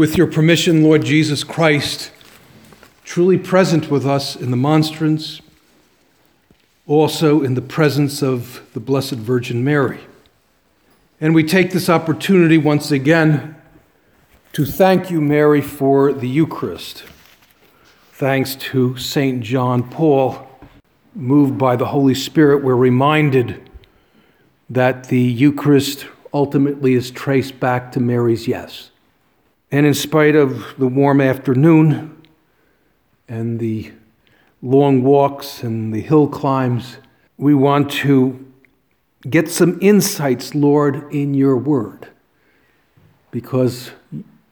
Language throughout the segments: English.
With your permission, Lord Jesus Christ, truly present with us in the monstrance, also in the presence of the Blessed Virgin Mary. And we take this opportunity once again to thank you, Mary, for the Eucharist. Thanks to St. John Paul, moved by the Holy Spirit, we're reminded that the Eucharist ultimately is traced back to Mary's yes. And in spite of the warm afternoon and the long walks and the hill climbs, we want to get some insights, Lord, in your word. Because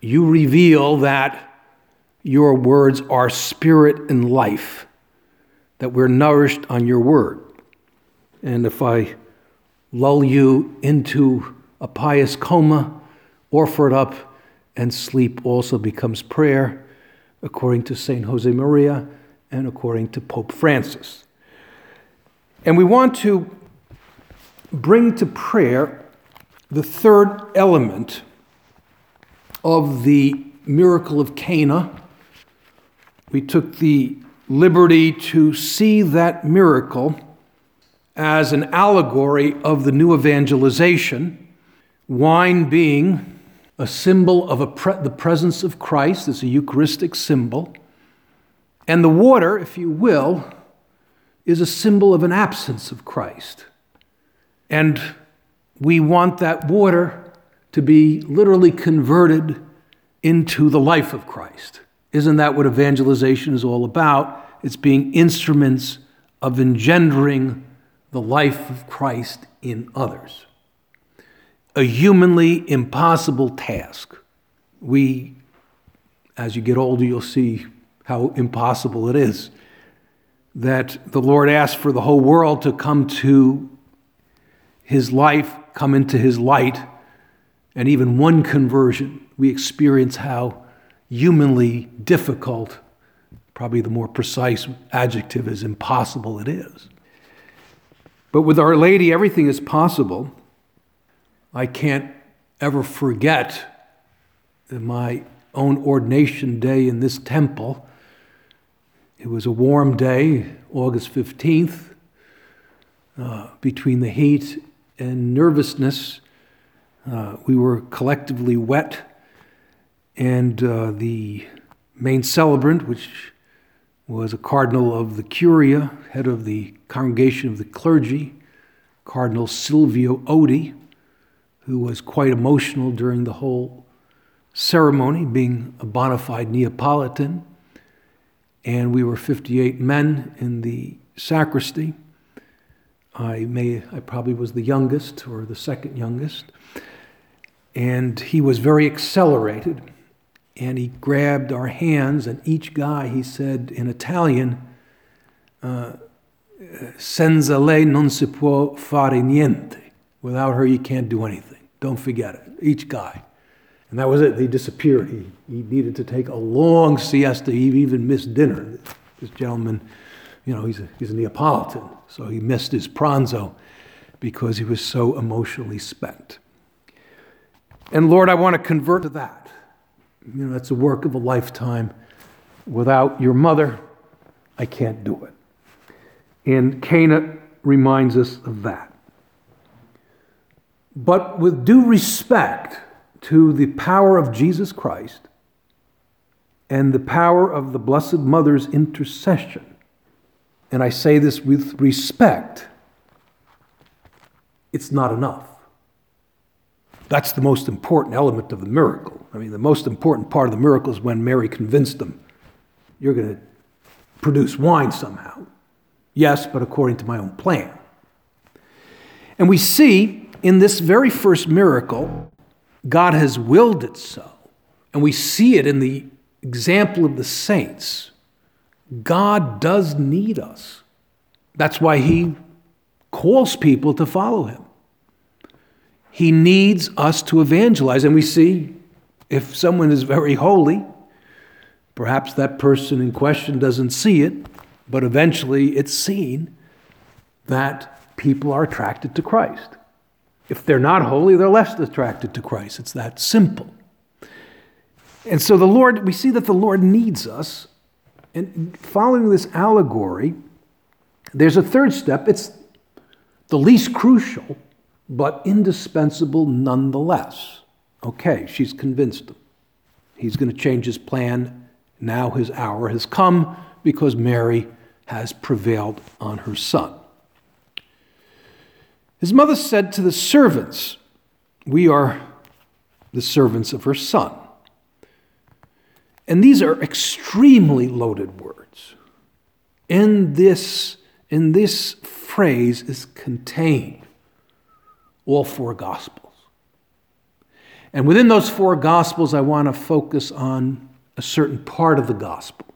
you reveal that your words are spirit and life, that we're nourished on your word. And if I lull you into a pious coma, offer it up, and sleep also becomes prayer, according to St. Josemaria and according to Pope Francis. And we want to bring to prayer the third element of the miracle of Cana. We took the liberty to see that miracle as an allegory of the new evangelization, wine being a symbol of a pre- the presence of Christ, it's a Eucharistic symbol, and the water, if you will, is a symbol of an absence of Christ. And we want that water to be literally converted into the life of Christ. Isn't that what evangelization is all about? It's being instruments of engendering the life of Christ in others. A humanly impossible task. We, as you get older, you'll see how impossible it is. That the Lord asked for the whole world to come to his life, come into his light, and even one conversion, we experience how humanly difficult, probably the more precise adjective is impossible it is. But with Our Lady, everything is possible. I can't ever forget my own ordination day in this temple. It was a warm day, August 15th, uh, between the heat and nervousness uh, we were collectively wet, and uh, the main celebrant, which was a cardinal of the Curia, head of the Congregation of the Clergy, Cardinal Silvio Oddi, who was quite emotional during the whole ceremony, being a bona fide Neapolitan. And we were 58 men in the sacristy. I may, I probably was the youngest or the second youngest. And he was very accelerated. And he grabbed our hands, and each guy, he said in Italian, uh, Senza lei non si può fare niente. Without her, you can't do anything. Don't forget it. Each guy. And that was it. He disappeared. He, he needed to take a long siesta. He even missed dinner. This gentleman, you know, he's a, he's a Neapolitan, so he missed his pranzo because he was so emotionally spent. And Lord, I want to convert to that. You know, that's a work of a lifetime. Without your mother, I can't do it. And Cana reminds us of that. But with due respect to the power of Jesus Christ and the power of the Blessed Mother's intercession, and I say this with respect, it's not enough. That's the most important element of the miracle. I mean, the most important part of the miracle is when Mary convinced them, you're going to produce wine somehow. Yes, but according to my own plan. And we see in this very first miracle, God has willed it so. And we see it in the example of the saints. God does need us. That's why he calls people to follow him. He needs us to evangelize. And we see if someone is very holy, perhaps that person in question doesn't see it, but eventually it's seen that people are attracted to Christ. If they're not holy, they're less attracted to Christ. It's that simple. And so the Lord, we see that the Lord needs us. And following this allegory, there's a third step. It's the least crucial, but indispensable nonetheless. Okay, she's convinced him. He's going to change his plan. Now his hour has come because Mary has prevailed on her son. His mother said to the servants, We are the servants of her son. And these are extremely loaded words. In this, in this phrase is contained all four gospels. And within those four gospels, I want to focus on a certain part of the gospel.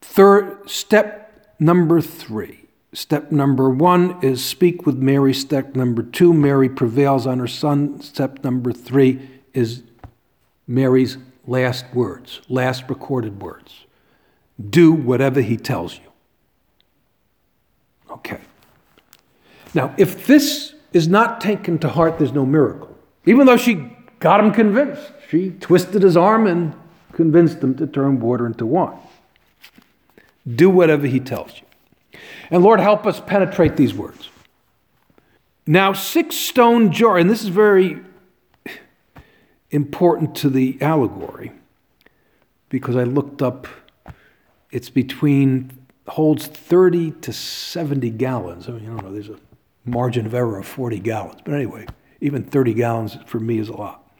Third, step number three Step number one is speak with Mary. Step number two, Mary prevails on her son. Step number three is Mary's last words, last recorded words. Do whatever he tells you. Okay. Now, if this is not taken to heart, there's no miracle. Even though she got him convinced, she twisted his arm and convinced him to turn water into wine. Do whatever he tells you. And Lord, help us penetrate these words. Now, six stone jar, and this is very important to the allegory because I looked up, it's between, holds 30 to 70 gallons. I mean, I don't know, there's a margin of error of 40 gallons. But anyway, even 30 gallons for me is a lot.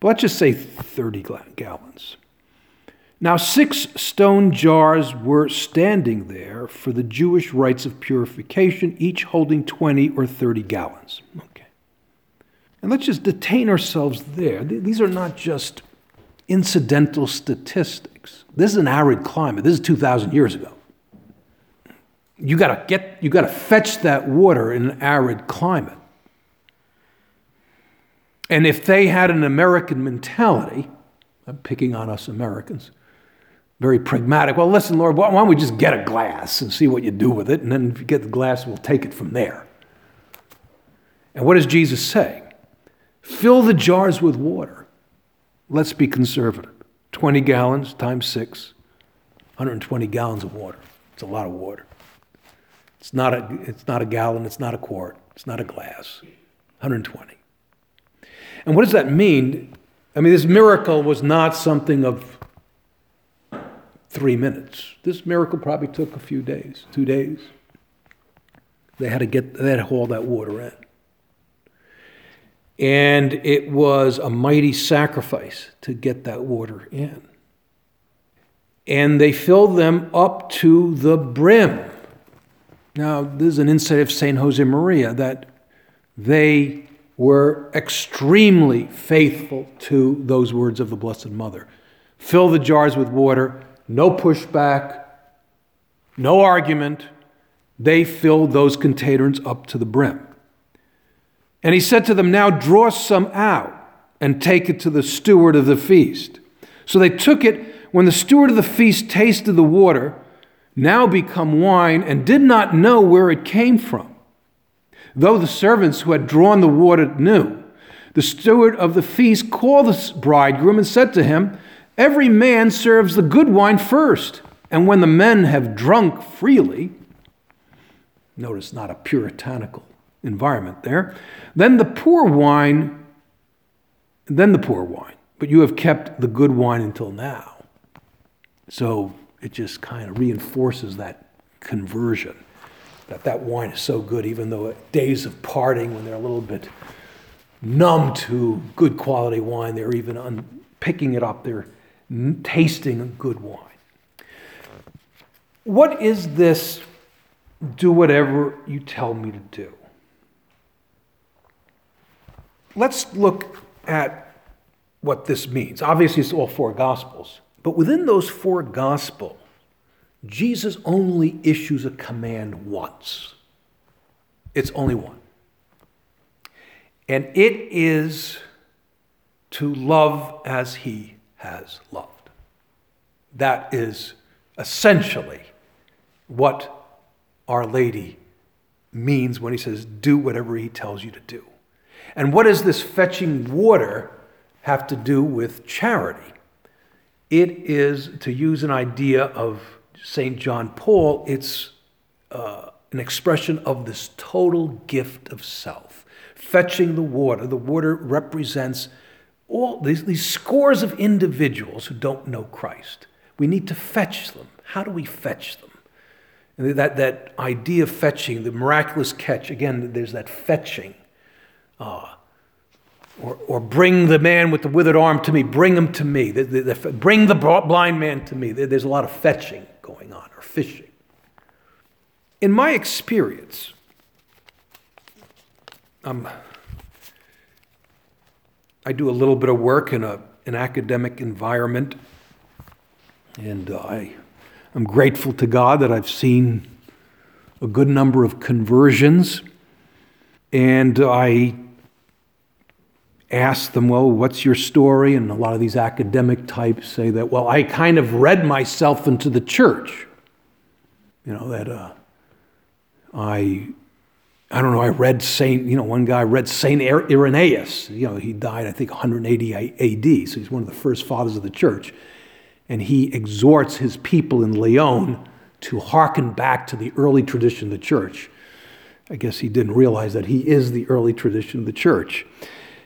But let's just say 30 gallons. Now, six stone jars were standing there for the Jewish rites of purification, each holding 20 or 30 gallons. Okay. And let's just detain ourselves there. These are not just incidental statistics. This is an arid climate. This is 2,000 years ago. You got to get you got to fetch that water in an arid climate. And if they had an American mentality, I'm picking on us Americans, very pragmatic. Well, listen, Lord, why don't we just get a glass and see what you do with it? And then if you get the glass, we'll take it from there. And what does Jesus say? Fill the jars with water. Let's be conservative. 20 gallons times six, 120 gallons of water. It's a lot of water. It's not a, it's not a gallon, it's not a quart, it's not a glass. 120. And what does that mean? I mean, this miracle was not something of three minutes. This miracle probably took a few days, two days. They had to get, they had to haul that water in. And it was a mighty sacrifice to get that water in. And they filled them up to the brim. Now, this is an insight of St. Josemaria that they were extremely faithful to those words of the Blessed Mother. Fill the jars with water, no pushback, no argument. They filled those containers up to the brim. And he said to them, Now draw some out and take it to the steward of the feast. So they took it. When the steward of the feast tasted the water, now become wine, and did not know where it came from, though the servants who had drawn the water knew, the steward of the feast called the bridegroom and said to him, Every man serves the good wine first, and when the men have drunk freely, notice not a puritanical environment there, then the poor wine, then the poor wine. But you have kept the good wine until now. So it just kind of reinforces that conversion that that wine is so good, even though days of parting when they're a little bit numb to good quality wine, they're even un- picking it up. They're tasting a good wine. What is this do whatever you tell me to do? let's look at what this means. Obviously, it's all four Gospels. But within those four Gospels, Jesus only issues a command once. It's only one. And it is to love as he has loved. That is essentially what Our Lady means when he says, do whatever he tells you to do. And what does this fetching water have to do with charity? It is, to use an idea of St. John Paul, it's uh, an expression of this total gift of self. Fetching the water, the water represents all these, these scores of individuals who don't know Christ. We need to fetch them. How do we fetch them? And that, that idea of fetching, the miraculous catch, again, there's that fetching. Uh, or, or bring the man with the withered arm to me, bring him to me, the, the, the, bring the blind man to me. There's a lot of fetching going on, or fishing. In my experience, um, I do a little bit of work in a, an academic environment, and I, I'm grateful to God that I've seen a good number of conversions, and I ask them, Well, what's your story? And a lot of these academic types say that, Well, I kind of read myself into the church. You know, that uh, I, I don't know, I read Saint, you know, one guy read Saint Irenaeus. You know, he died, I think, 180 AD, so he's one of the first fathers of the church. And he exhorts his people in Lyon to hearken back to the early tradition of the church. I guess he didn't realize that he is the early tradition of the church.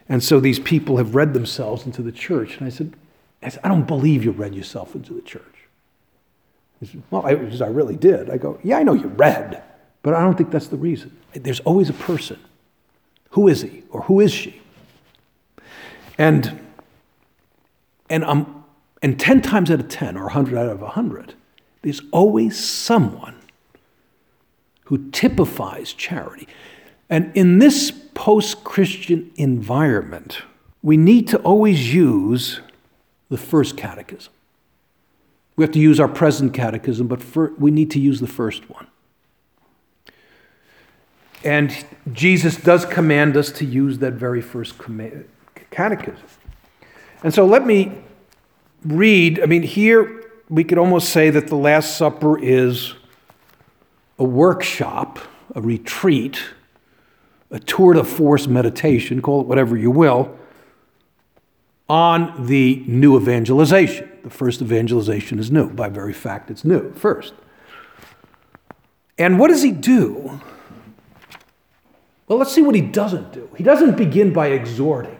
And so these people have read themselves into the church. And I said, I, said, I don't believe you read yourself into the church. He said, well, I, I really did. I go, yeah, I know you read, but I don't think that's the reason. There's always a person. Who is he or who is she? And, and, um, and 10 times out of 10 or 100 out of 100, there's always someone who typifies charity. And in this post Christian environment, we need to always use the first catechism. We have to use our present catechism, but we need to use the first one. And Jesus does command us to use that very first catechism. And so let me read. I mean, here we could almost say that the Last Supper is a workshop, a retreat a tour de force meditation, call it whatever you will, on the new evangelization. The first evangelization is new. By very fact, it's new first. And what does he do? Well, let's see what he doesn't do. He doesn't begin by exhorting.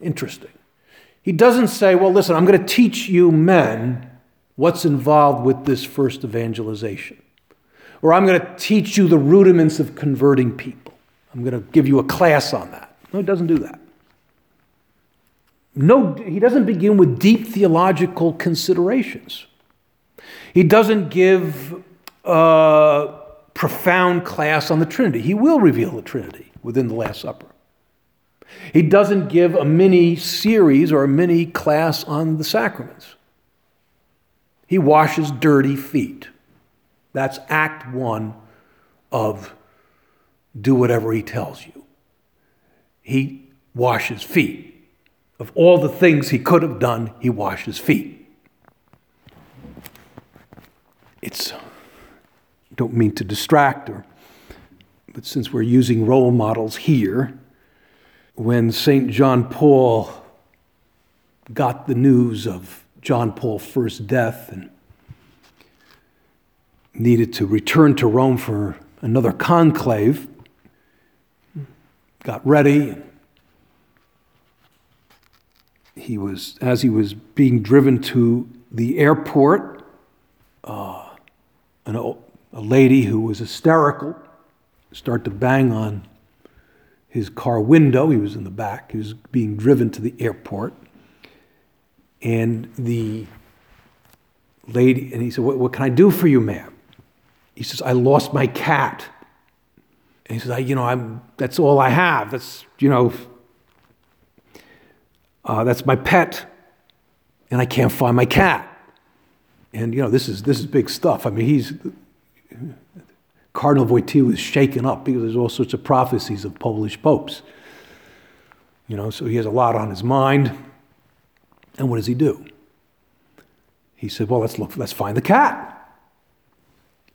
Interesting. He doesn't say, well, listen, I'm going to teach you men what's involved with this first evangelization. Or I'm going to teach you the rudiments of converting people. I'm going to give you a class on that. No, he doesn't do that. No, he doesn't begin with deep theological considerations. He doesn't give a profound class on the Trinity. He will reveal the Trinity within the Last Supper. He doesn't give a mini series or a mini class on the sacraments. He washes dirty feet. That's Act One of do whatever he tells you. He washes feet. Of all the things he could have done, he washes feet. It's, don't mean to distract her, but since we're using role models here, when St. John Paul got the news of John Paul's first death and needed to return to Rome for another conclave, got ready. He was, as he was being driven to the airport, uh, an, a lady who was hysterical start to bang on his car window. He was in the back. He was being driven to the airport. And the lady, and he said, What, what can I do for you, ma'am? He says, I lost my cat. And he says, I, you know, I'm, that's all I have. That's, you know, uh, that's my pet, and I can't find my cat. And, you know, this is, this is big stuff. I mean, he's, Cardinal Wojtyła is shaken up because there's all sorts of prophecies of Polish popes. You know, so he has a lot on his mind. And what does he do? He said, Well, let's look, let's find the cat.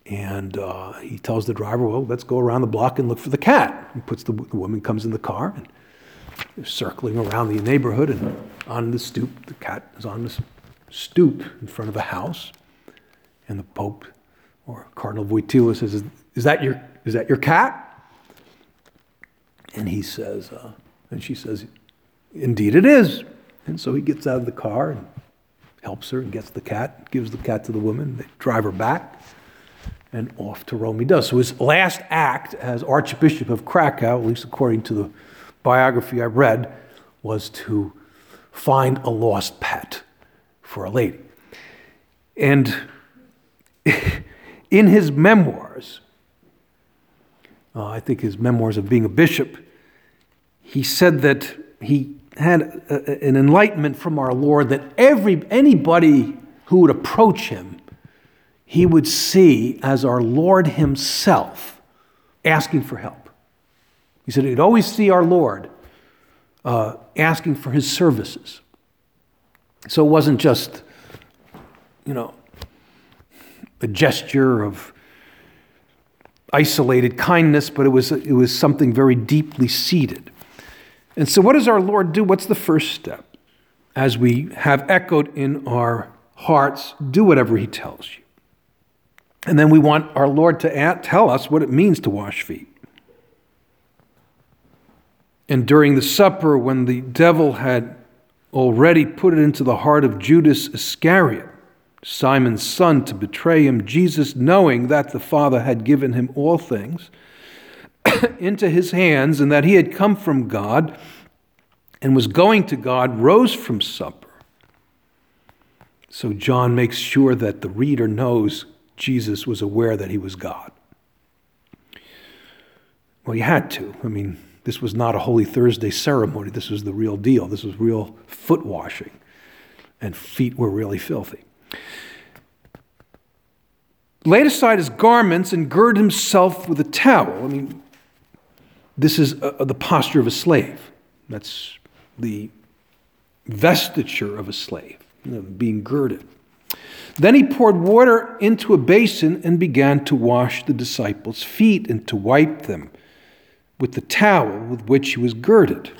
And uh, he tells the driver, Well, let's go around the block and look for the cat. He puts the, the woman comes in the car and they're circling around the neighborhood and on the stoop, the cat is on the stoop in front of a house. And the Pope or Cardinal Wojtyła says, Is that your, is that your cat? And he says, uh, and she says, Indeed it is. And so he gets out of the car and helps her and gets the cat, gives the cat to the woman. They drive her back, and off to Rome he does. So his last act as Archbishop of Krakow, at least according to the biography I read, was to find a lost pet for a lady. And in his memoirs, uh, I think his memoirs of being a bishop, he said that he had a, an enlightenment from our Lord that every anybody who would approach him, he would see as our Lord himself asking for help. He said he'd always see our Lord uh, asking for his services. So it wasn't just, you know, a gesture of isolated kindness, but it was, it was something very deeply seated. And so, what does our Lord do? What's the first step? As we have echoed in our hearts, do whatever He tells you. And then we want our Lord to tell us what it means to wash feet. And during the supper, when the devil had already put it into the heart of Judas Iscariot, Simon's son, to betray him, Jesus, knowing that the Father had given him all things, into his hands and that he had come from God and was going to God, rose from supper. So John makes sure that the reader knows Jesus was aware that he was God. Well, he had to. I mean, this was not a Holy Thursday ceremony. This was the real deal. This was real foot washing, and feet were really filthy laid aside his garments and girded himself with a towel. I mean, this is a, uh, the posture of a slave. That's the vestiture of a slave, you know, being girded. Then he poured water into a basin and began to wash the disciples' feet and to wipe them with the towel with which he was girded.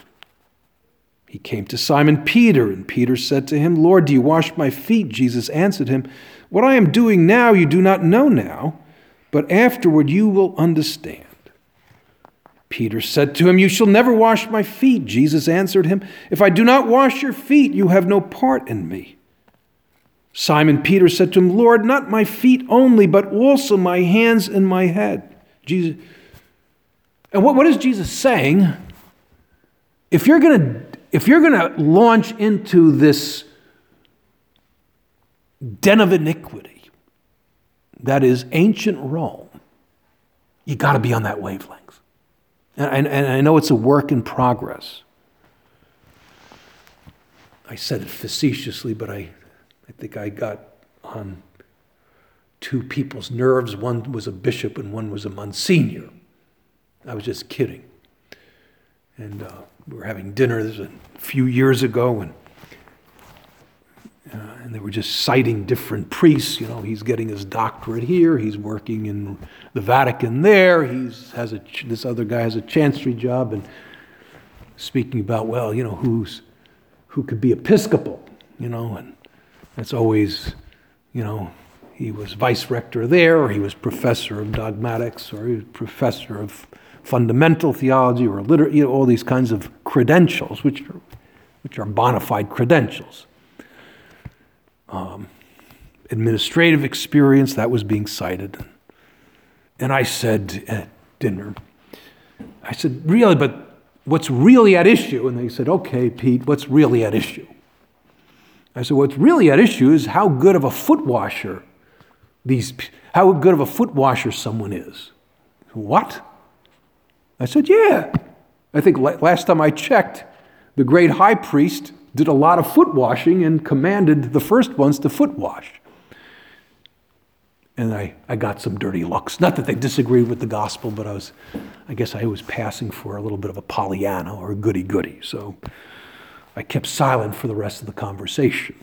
He came to Simon Peter, and Peter said to him, Lord, do you wash my feet? Jesus answered him, What I am doing now you do not know now, but afterward you will understand. Peter said to him, You shall never wash my feet. Jesus answered him, If I do not wash your feet, you have no part in me. Simon Peter said to him, Lord, not my feet only, but also my hands and my head. Jesus. And what, what is Jesus saying? If you're going to if you're going to launch into this den of iniquity that is ancient Rome, you got to be on that wavelength. And, and, I know it's a work in progress. I said it facetiously, but I, I think I got on two people's nerves. One was a bishop and one was a monsignor. I was just kidding. And uh, we were having dinner this a few years ago, and uh, and they were just citing different priests. You know, he's getting his doctorate here. He's working in the Vatican there. He's has a this other guy has a chancery job, and speaking about well, you know, who's who could be Episcopal, you know, and that's always, you know, he was vice rector there, or he was professor of dogmatics, or he was professor of fundamental theology, or liter- you know, all these kinds of credentials, which are, which are bona fide credentials um, administrative experience that was being cited. And I said at dinner, I said, really, but what's really at issue? And they said, okay, Pete, what's really at issue? I said, what's really at issue is how good of a foot washer these, how good of a foot washer someone is. What? I said, yeah. I think last time I checked, the great high priest did a lot of foot washing and commanded the first ones to foot wash. And I, I got some dirty looks. Not that they disagreed with the gospel, but I was, I guess I was passing for a little bit of a Pollyanna or a goody goody. So I kept silent for the rest of the conversation,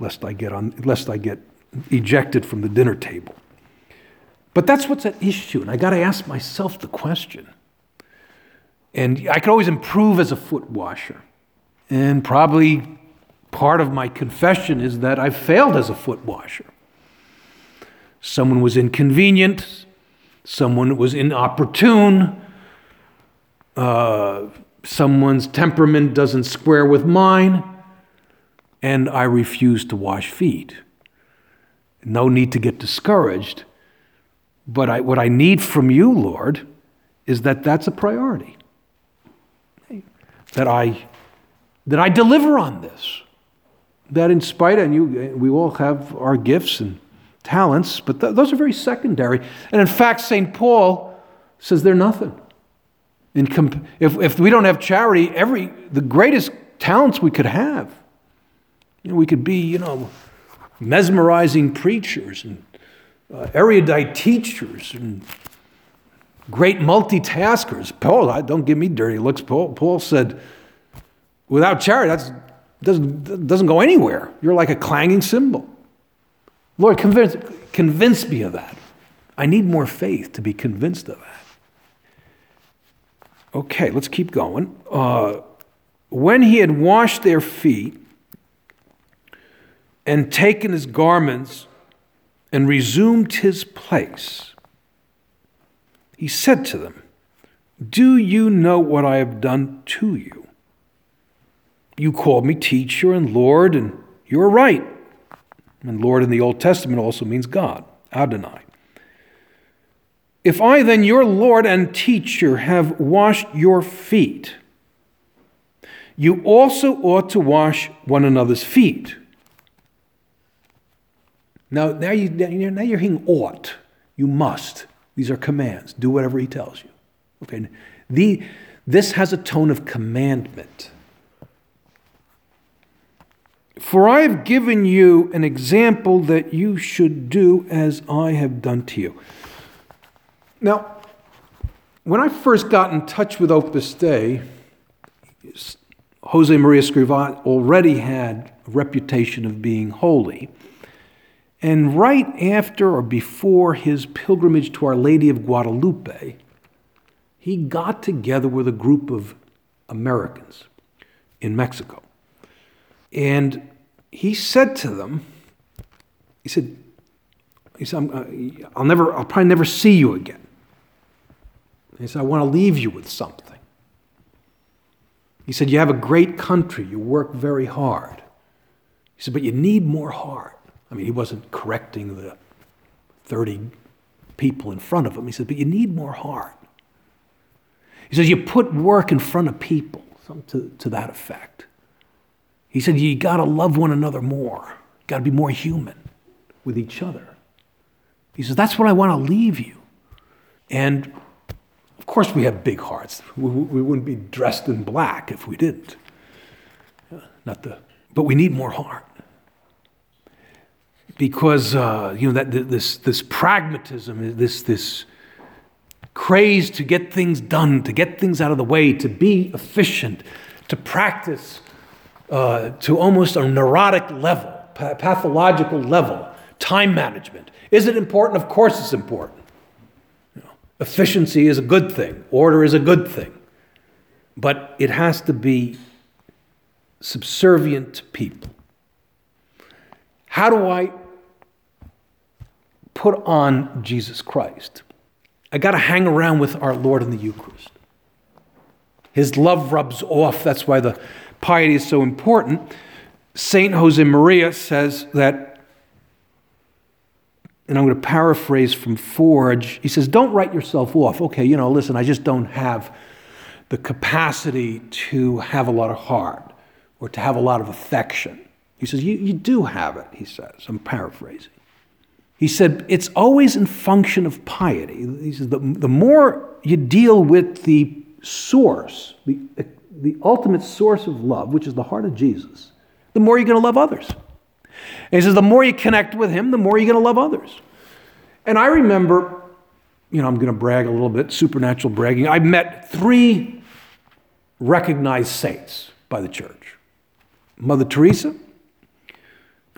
lest I get on, lest I get ejected from the dinner table. But that's what's at issue, and I got to ask myself the question. And I could always improve as a foot washer. And probably part of my confession is that I failed as a foot washer. Someone was inconvenient, someone was inopportune, uh, someone's temperament doesn't square with mine, and I refuse to wash feet. No need to get discouraged, but I, what I need from you, Lord, is that that's a priority. That I, that I deliver on this. That in spite, and you, we all have our gifts and talents, but th- those are very secondary. And in fact, St. Paul says they're nothing. In comp- if, if we don't have charity, every, the greatest talents we could have, you know, we could be, you know, mesmerizing preachers and uh, erudite teachers and great multitaskers. Paul, don't give me dirty looks. Paul, Paul said, without charity, that doesn't, doesn't go anywhere. You're like a clanging cymbal. Lord, convince, convince me of that. I need more faith to be convinced of that. Okay, let's keep going. Uh, when he had washed their feet and taken his garments and resumed his place, he said to them, Do you know what I have done to you? You called me teacher and Lord, and you are right and Lord in the Old Testament also means God, Adonai. If I, then, your Lord and teacher, have washed your feet, you also ought to wash one another's feet. Now, now, you, now you're hearing ought. You must. These are commands. Do whatever he tells you. Okay. The, this has a tone of commandment. For I have given you an example that you should do as I have done to you. Now, when I first got in touch with Opus Dei, Josemaria Escrivá already had a reputation of being holy. And right after or before his pilgrimage to Our Lady of Guadalupe, he got together with a group of Americans in Mexico. And he said to them, he said, he said, uh, I'll never, I'll probably never see you again. He said, I want to leave you with something. He said, You have a great country. You work very hard. He said, But you need more heart. I mean, he wasn't correcting the 30 people in front of him. He said, But you need more heart. He says, You put work in front of people, something to, to that effect. He said, You got to love one another more. Got to be more human with each other. He says, That's what I want to leave you. And of course, we have big hearts. We, we wouldn't be dressed in black if we didn't. Not the, but we need more heart. Because, uh, you know, that, this, this pragmatism, this, this craze to get things done, to get things out of the way, to be efficient, to practice uh, to almost a neurotic level, pathological level, time management. Is it important? Of course it's important. You know, efficiency is a good thing, order is a good thing. But it has to be subservient to people. How do I put on Jesus Christ? I got to hang around with our Lord in the Eucharist. His love rubs off. That's why the piety is so important, St. Josemaria says that, and I'm going to paraphrase from Forge, he says, Don't write yourself off. Okay, you know, listen, I just don't have the capacity to have a lot of heart or to have a lot of affection. He says, You, you do have it, he says. I'm paraphrasing. He said, It's always in function of piety. He says, The, the more you deal with the source, the the ultimate source of love, which is the heart of Jesus, the more you're going to love others. And he says, the more you connect with him, the more you're going to love others. And I remember, you know, I'm going to brag a little bit, supernatural bragging. I met three recognized saints by the church Mother Teresa,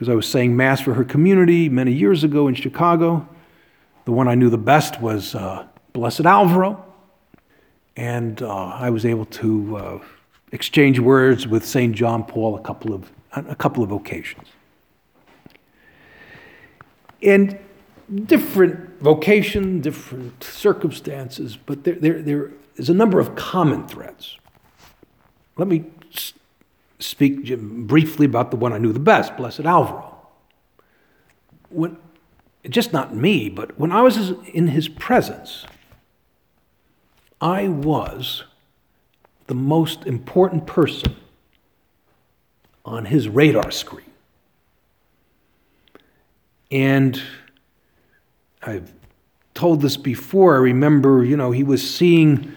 because I was saying Mass for her community many years ago in Chicago. The one I knew the best was uh, Blessed Alvaro. And uh, I was able to uh, exchange words with St. John Paul a couple of, a couple of occasions. And different vocation, different circumstances, but there, there, there is a number of common threads. Let me speak briefly about the one I knew the best, Blessed Alvaro. When, just not me, but when I was in his presence, I was the most important person on his radar screen. And I've told this before. I remember, you know, he was seeing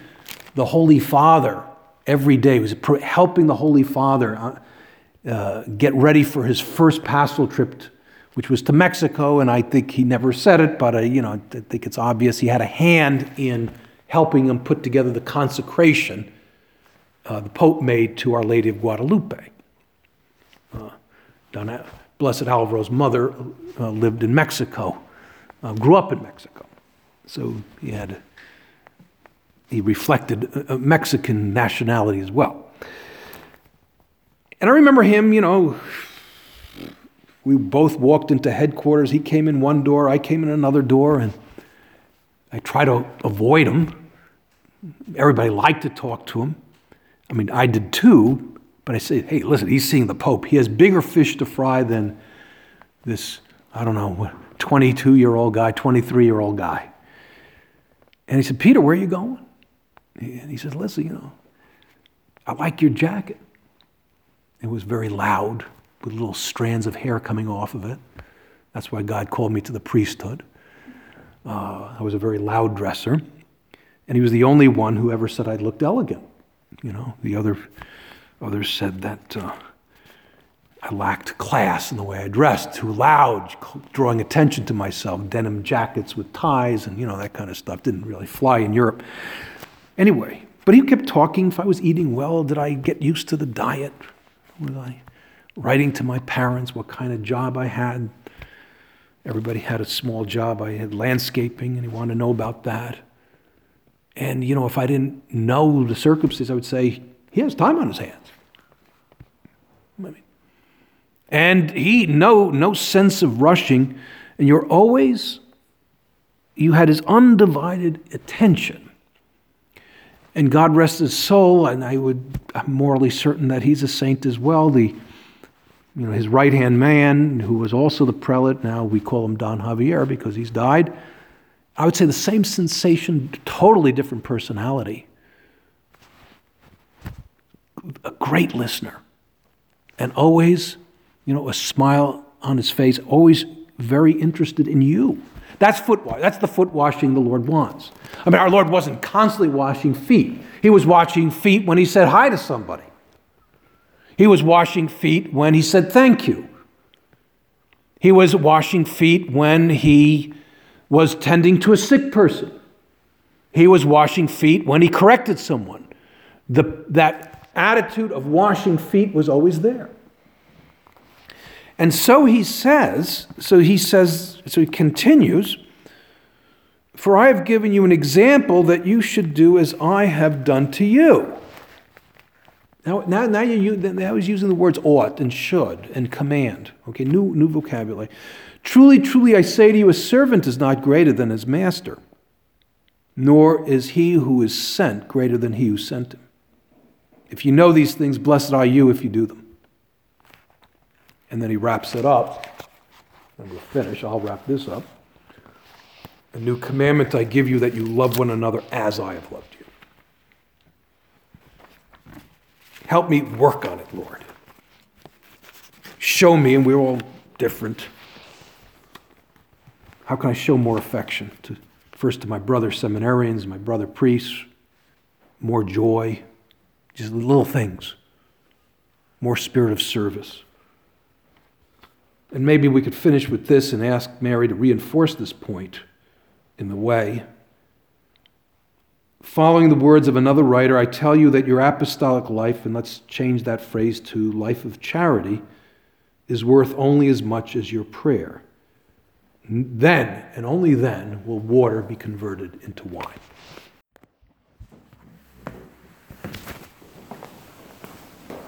the Holy Father every day. He was helping the Holy Father uh, uh, get ready for his first pastoral trip, which was to Mexico. And I think he never said it, but I, you know, I think it's obvious he had a hand in helping him put together the consecration uh, the Pope made to Our Lady of Guadalupe. Uh, Donna, Blessed Alvaro's mother uh, lived in Mexico uh, grew up in Mexico. So he had, he reflected a Mexican nationality as well. And I remember him, you know, we both walked into headquarters. He came in one door, I came in another door, and I tried to avoid him. Everybody liked to talk to him. I mean, I did too, but I said, hey, listen, he's seeing the Pope. He has bigger fish to fry than this, I don't know, 22 year old guy, 23 year old guy. And he said, Peter, where are you going? And he said, Listen, you know, I like your jacket. It was very loud with little strands of hair coming off of it. That's why God called me to the priesthood. Uh, I was a very loud dresser. And he was the only one who ever said I looked elegant. You know, the other others said that uh, I lacked class in the way I dressed, too loud, drawing attention to myself, denim jackets with ties and, you know, that kind of stuff. Didn't really fly in Europe. Anyway, but he kept talking. If I was eating well, did I get used to the diet? Was I writing to my parents what kind of job I had? Everybody had a small job. I had landscaping, and he wanted to know about that. And, you know, if I didn't know the circumstances, I would say, he has time on his hands. I mean, and he, no, no sense of rushing. And you're always, you had his undivided attention. And God rest his soul, and I would, I'm morally certain that he's a saint as well. The, you know, his right hand man, who was also the prelate, now we call him Don Javier because he's died. I would say the same sensation, totally different personality. A great listener, and always you know, a smile on his face, always very interested in you. That's foot. That's the foot washing the Lord wants. I mean, our Lord wasn't constantly washing feet. He was washing feet when he said hi to somebody. He was washing feet when he said thank you. He was washing feet when he was tending to a sick person. He was washing feet when he corrected someone. The, that attitude of washing feet was always there. And so he says, so he says, so he continues, For I have given you an example that you should do as I have done to you. Now, now, now you, now he's using the words ought and should and command. Okay, new, new vocabulary. Truly, truly, I say to you, a servant is not greater than his master, nor is he who is sent greater than he who sent him. If you know these things, blessed are you if you do them. And then he wraps it up. And we'll finish. I'll wrap this up. A new commandment I give you that you love one another as I have loved you. Help me work on it, Lord. Show me, and we're all different. How can I show more affection to first to my brother seminarians, my brother priests, more joy, Just little things. More spirit of service. And maybe we could finish with this and ask Mary to reinforce this point in the way. Following the words of another writer, I tell you that your apostolic life, and let's change that phrase to life of charity, is worth only as much as your prayer. Then, and only then, will water be converted into wine.